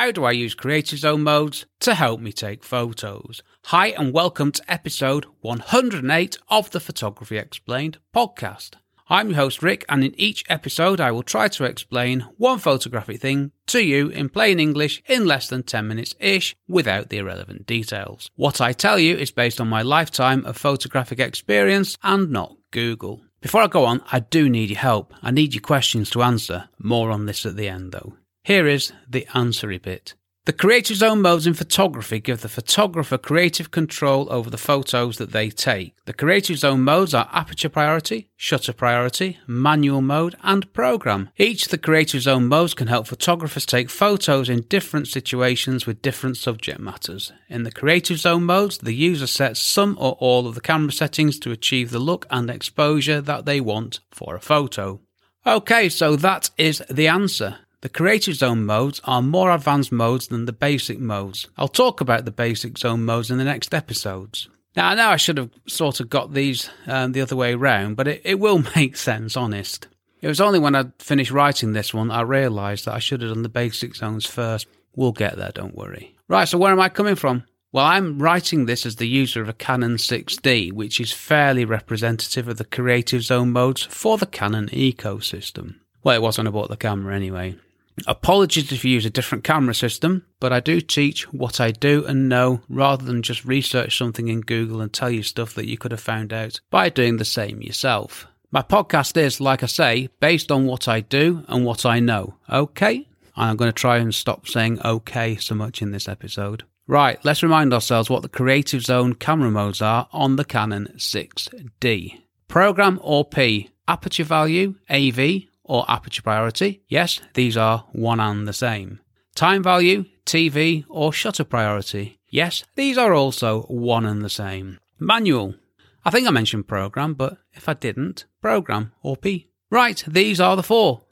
How do I use Creative Zone modes to help me take photos? Hi, and welcome to episode 108 of the Photography Explained podcast. I'm your host Rick, and in each episode, I will try to explain one photographic thing to you in plain English in less than 10 minutes ish without the irrelevant details. What I tell you is based on my lifetime of photographic experience and not Google. Before I go on, I do need your help. I need your questions to answer. More on this at the end though. Here is the answery bit. The creative zone modes in photography give the photographer creative control over the photos that they take. The creative zone modes are aperture priority, shutter priority, manual mode, and program. Each of the creative zone modes can help photographers take photos in different situations with different subject matters. In the creative zone modes, the user sets some or all of the camera settings to achieve the look and exposure that they want for a photo. Okay, so that is the answer. The Creative Zone modes are more advanced modes than the basic modes. I'll talk about the basic zone modes in the next episodes. Now, I know I should have sort of got these um, the other way around, but it, it will make sense, honest. It was only when I finished writing this one I realised that I should have done the basic zones first. We'll get there, don't worry. Right, so where am I coming from? Well, I'm writing this as the user of a Canon 6D, which is fairly representative of the Creative Zone modes for the Canon ecosystem. Well, it was when I bought the camera anyway. Apologies if you use a different camera system, but I do teach what I do and know rather than just research something in Google and tell you stuff that you could have found out by doing the same yourself. My podcast is, like I say, based on what I do and what I know. Okay? I'm going to try and stop saying okay so much in this episode. Right, let's remind ourselves what the Creative Zone camera modes are on the Canon 6D. Program or P, aperture value, AV, or aperture priority? Yes, these are one and the same. Time value, TV, or shutter priority? Yes, these are also one and the same. Manual. I think I mentioned program, but if I didn't, program or P. Right, these are the four.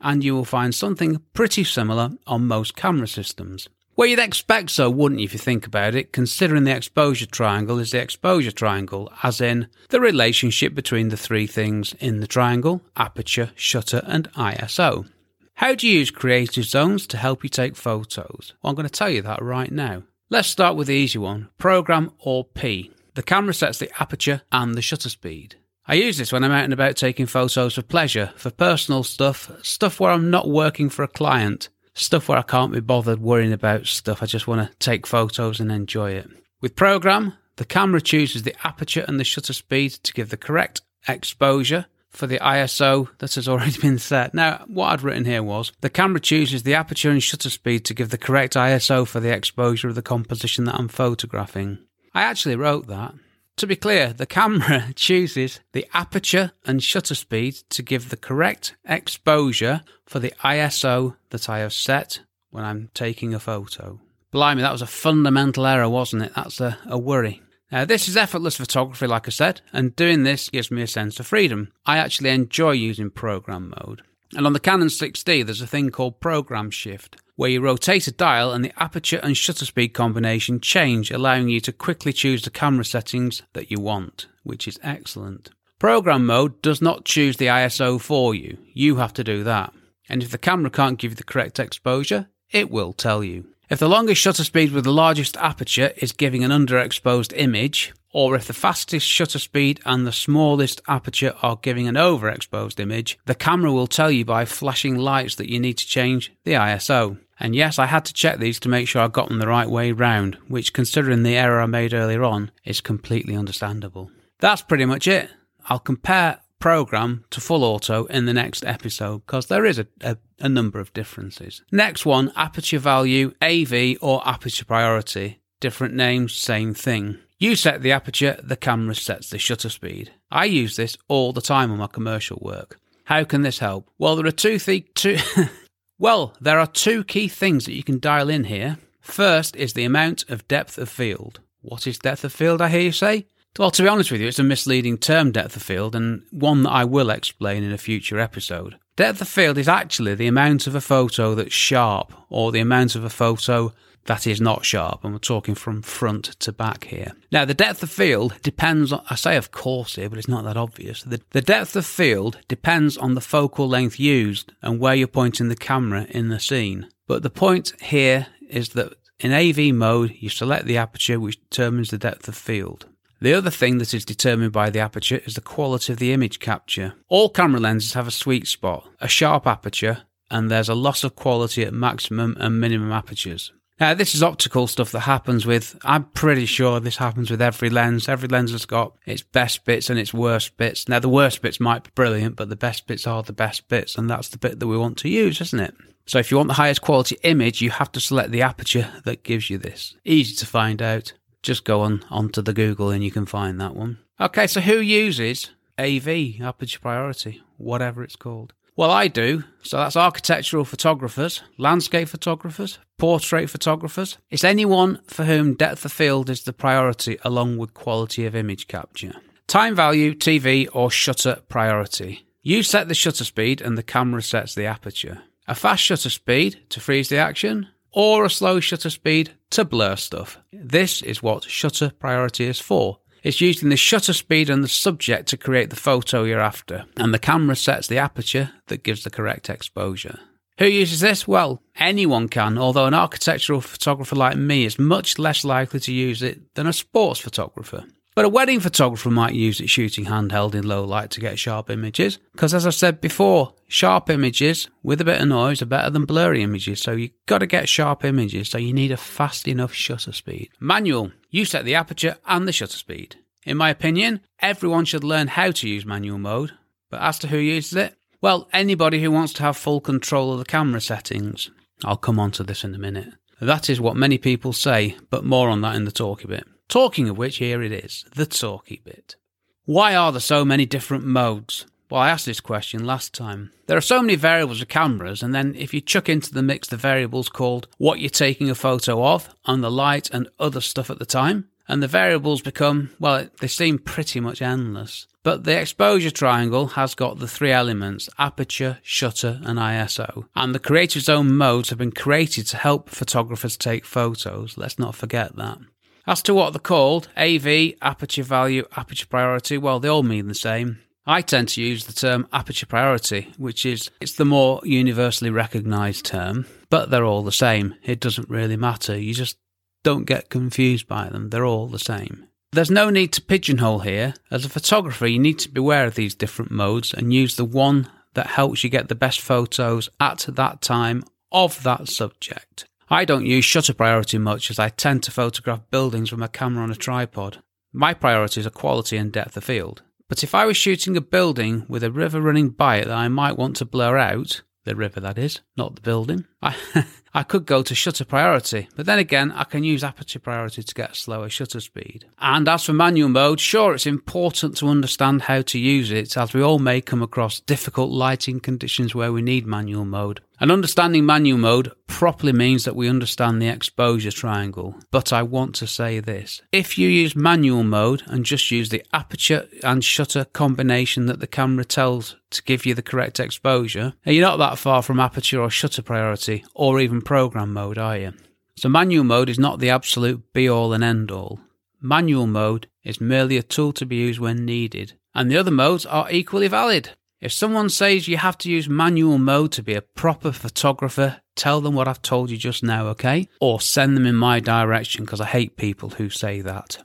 And you will find something pretty similar on most camera systems. Well, you'd expect so, wouldn't you, if you think about it, considering the exposure triangle is the exposure triangle, as in the relationship between the three things in the triangle aperture, shutter, and ISO. How do you use creative zones to help you take photos? Well, I'm going to tell you that right now. Let's start with the easy one program or P. The camera sets the aperture and the shutter speed. I use this when I'm out and about taking photos for pleasure, for personal stuff, stuff where I'm not working for a client stuff where I can't be bothered worrying about stuff. I just want to take photos and enjoy it. With program, the camera chooses the aperture and the shutter speed to give the correct exposure for the ISO that has already been set. Now, what I'd written here was the camera chooses the aperture and shutter speed to give the correct ISO for the exposure of the composition that I'm photographing. I actually wrote that. To be clear, the camera chooses the aperture and shutter speed to give the correct exposure for the ISO that I have set when I'm taking a photo. Blimey, that was a fundamental error, wasn't it? That's a, a worry. Now, this is effortless photography, like I said, and doing this gives me a sense of freedom. I actually enjoy using program mode. And on the Canon 6D, there's a thing called program shift where you rotate a dial and the aperture and shutter speed combination change, allowing you to quickly choose the camera settings that you want, which is excellent. Program mode does not choose the ISO for you, you have to do that. And if the camera can't give you the correct exposure, it will tell you. If the longest shutter speed with the largest aperture is giving an underexposed image, or if the fastest shutter speed and the smallest aperture are giving an overexposed image, the camera will tell you by flashing lights that you need to change the ISO. And yes, I had to check these to make sure I got them the right way round, which, considering the error I made earlier on, is completely understandable. That's pretty much it. I'll compare program to full auto in the next episode because there is a, a, a, number of differences. Next one aperture value, AV, or aperture priority. Different names, same thing. You set the aperture, the camera sets the shutter speed. I use this all the time on my commercial work. How can this help? Well, there are two, th- two Well, there are two key things that you can dial in here. First is the amount of depth of field. What is depth of field, I hear you say? Well, to be honest with you, it's a misleading term, depth of field, and one that I will explain in a future episode. Depth of field is actually the amount of a photo that's sharp, or the amount of a photo that is not sharp, and we're talking from front to back here. Now, the depth of field depends on, I say of course here, but it's not that obvious. The, the depth of field depends on the focal length used and where you're pointing the camera in the scene. But the point here is that in AV mode, you select the aperture, which determines the depth of field. The other thing that is determined by the aperture is the quality of the image capture. All camera lenses have a sweet spot, a sharp aperture, and there's a loss of quality at maximum and minimum apertures. Now, this is optical stuff that happens with, I'm pretty sure this happens with every lens. Every lens has got its best bits and its worst bits. Now, the worst bits might be brilliant, but the best bits are the best bits, and that's the bit that we want to use, isn't it? So, if you want the highest quality image, you have to select the aperture that gives you this. Easy to find out. Just go on onto the Google and you can find that one. Okay, so who uses AV, aperture priority, whatever it's called? Well, I do. So that's architectural photographers, landscape photographers, portrait photographers. It's anyone for whom depth of field is the priority along with quality of image capture. Time value, TV, or shutter priority. You set the shutter speed and the camera sets the aperture. A fast shutter speed to freeze the action, or a slow shutter speed to blur stuff. This is what shutter priority is for. It's using the shutter speed and the subject to create the photo you're after, and the camera sets the aperture that gives the correct exposure. Who uses this? Well, anyone can, although an architectural photographer like me is much less likely to use it than a sports photographer. But a wedding photographer might use it shooting handheld in low light to get sharp images. Because as I said before, sharp images with a bit of noise are better than blurry images. So you've got to get sharp images. So you need a fast enough shutter speed. Manual. You set the aperture and the shutter speed. In my opinion, everyone should learn how to use manual mode. But as to who uses it, well, anybody who wants to have full control of the camera settings. I'll come on to this in a minute. That is what many people say, but more on that in the talk a bit. Talking of which, here it is, the talky bit. Why are there so many different modes? Well, I asked this question last time. There are so many variables with cameras, and then if you chuck into the mix the variables called what you're taking a photo of, and the light and other stuff at the time, and the variables become, well, they seem pretty much endless. But the exposure triangle has got the three elements aperture, shutter, and ISO. And the creative zone modes have been created to help photographers take photos. Let's not forget that. As to what they're called, AV, aperture value, aperture priority, well, they all mean the same. I tend to use the term aperture priority, which is it's the more universally recognized term, but they're all the same. It doesn't really matter. You just don't get confused by them. They're all the same. There's no need to pigeonhole here. As a photographer, you need to be aware of these different modes and use the one that helps you get the best photos at that time of that subject. I don't use shutter priority much as I tend to photograph buildings with my camera on a tripod. My priorities are quality and depth of field. But if I was shooting a building with a river running by it that I might want to blur out, the river that is, not the building, I, I could go to shutter priority, but then again, I can use aperture priority to get a slower shutter speed. And as for manual mode, sure, it's important to understand how to use it, as we all may come across difficult lighting conditions where we need manual mode. And understanding manual mode properly means that we understand the exposure triangle. But I want to say this. If you use manual mode and just use the aperture and shutter combination that the camera tells to give you the correct exposure, you're not that far from aperture or shutter priority, or even program mode, are you? So manual mode is not the absolute be all and end all. Manual mode is merely a tool to be used when needed, and the other modes are equally valid. If someone says you have to use manual mode to be a proper photographer, tell them what I've told you just now, okay? Or send them in my direction because I hate people who say that.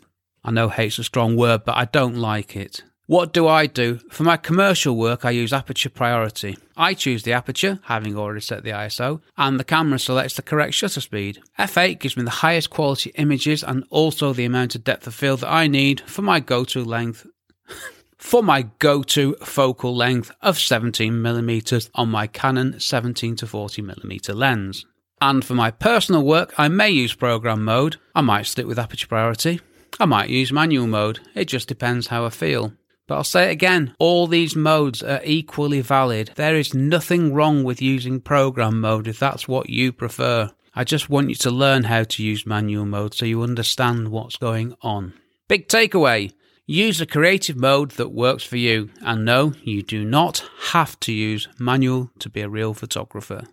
I know hate's a strong word, but I don't like it. What do I do? For my commercial work, I use aperture priority. I choose the aperture, having already set the ISO, and the camera selects the correct shutter speed. F8 gives me the highest quality images and also the amount of depth of field that I need for my go-to length. for my go-to focal length of 17mm on my Canon 17 to 40mm lens. And for my personal work, I may use program mode. I might stick with aperture priority. I might use manual mode. It just depends how I feel. But I'll say it again all these modes are equally valid. There is nothing wrong with using program mode if that's what you prefer. I just want you to learn how to use manual mode so you understand what's going on. Big takeaway use a creative mode that works for you. And no, you do not have to use manual to be a real photographer.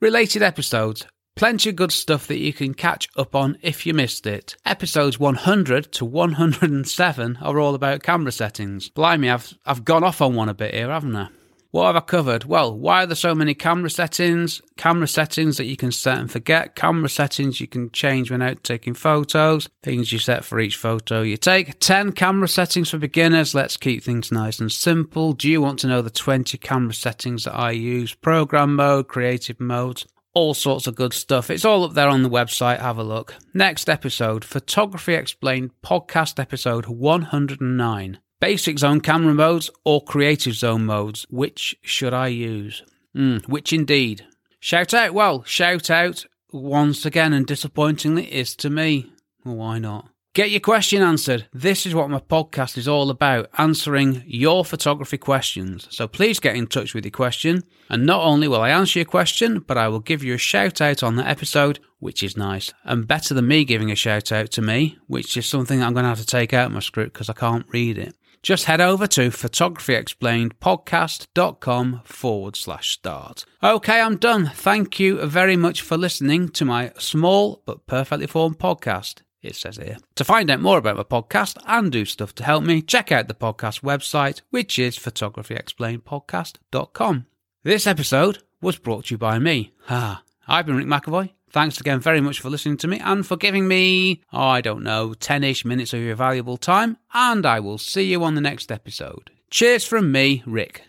Related episodes Plenty of good stuff that you can catch up on if you missed it. Episodes 100 to 107 are all about camera settings. Blimey, I've, I've gone off on one a bit here, haven't I? What have I covered? Well, why are there so many camera settings? Camera settings that you can set and forget. Camera settings you can change without taking photos. Things you set for each photo you take. 10 camera settings for beginners. Let's keep things nice and simple. Do you want to know the 20 camera settings that I use? Program mode, creative mode, all sorts of good stuff. It's all up there on the website. Have a look. Next episode Photography Explained, podcast episode 109. Basic zone camera modes or creative zone modes? Which should I use? Mm, which indeed? Shout out, well, shout out once again and disappointingly is to me. Why not? Get your question answered. This is what my podcast is all about answering your photography questions. So please get in touch with your question. And not only will I answer your question, but I will give you a shout out on the episode, which is nice. And better than me giving a shout out to me, which is something I'm going to have to take out of my script because I can't read it just head over to photographyexplainedpodcast.com forward slash start. Okay, I'm done. Thank you very much for listening to my small but perfectly formed podcast. It says here. To find out more about my podcast and do stuff to help me, check out the podcast website, which is photographyexplainedpodcast.com. This episode was brought to you by me. Ah, I've been Rick McEvoy. Thanks again very much for listening to me and for giving me, oh, I don't know, 10 ish minutes of your valuable time. And I will see you on the next episode. Cheers from me, Rick.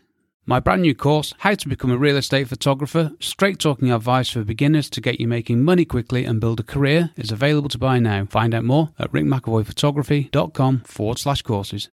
My brand new course, How to Become a Real Estate Photographer, straight talking advice for beginners to get you making money quickly and build a career, is available to buy now. Find out more at rickmcevoyphotography.com forward slash courses.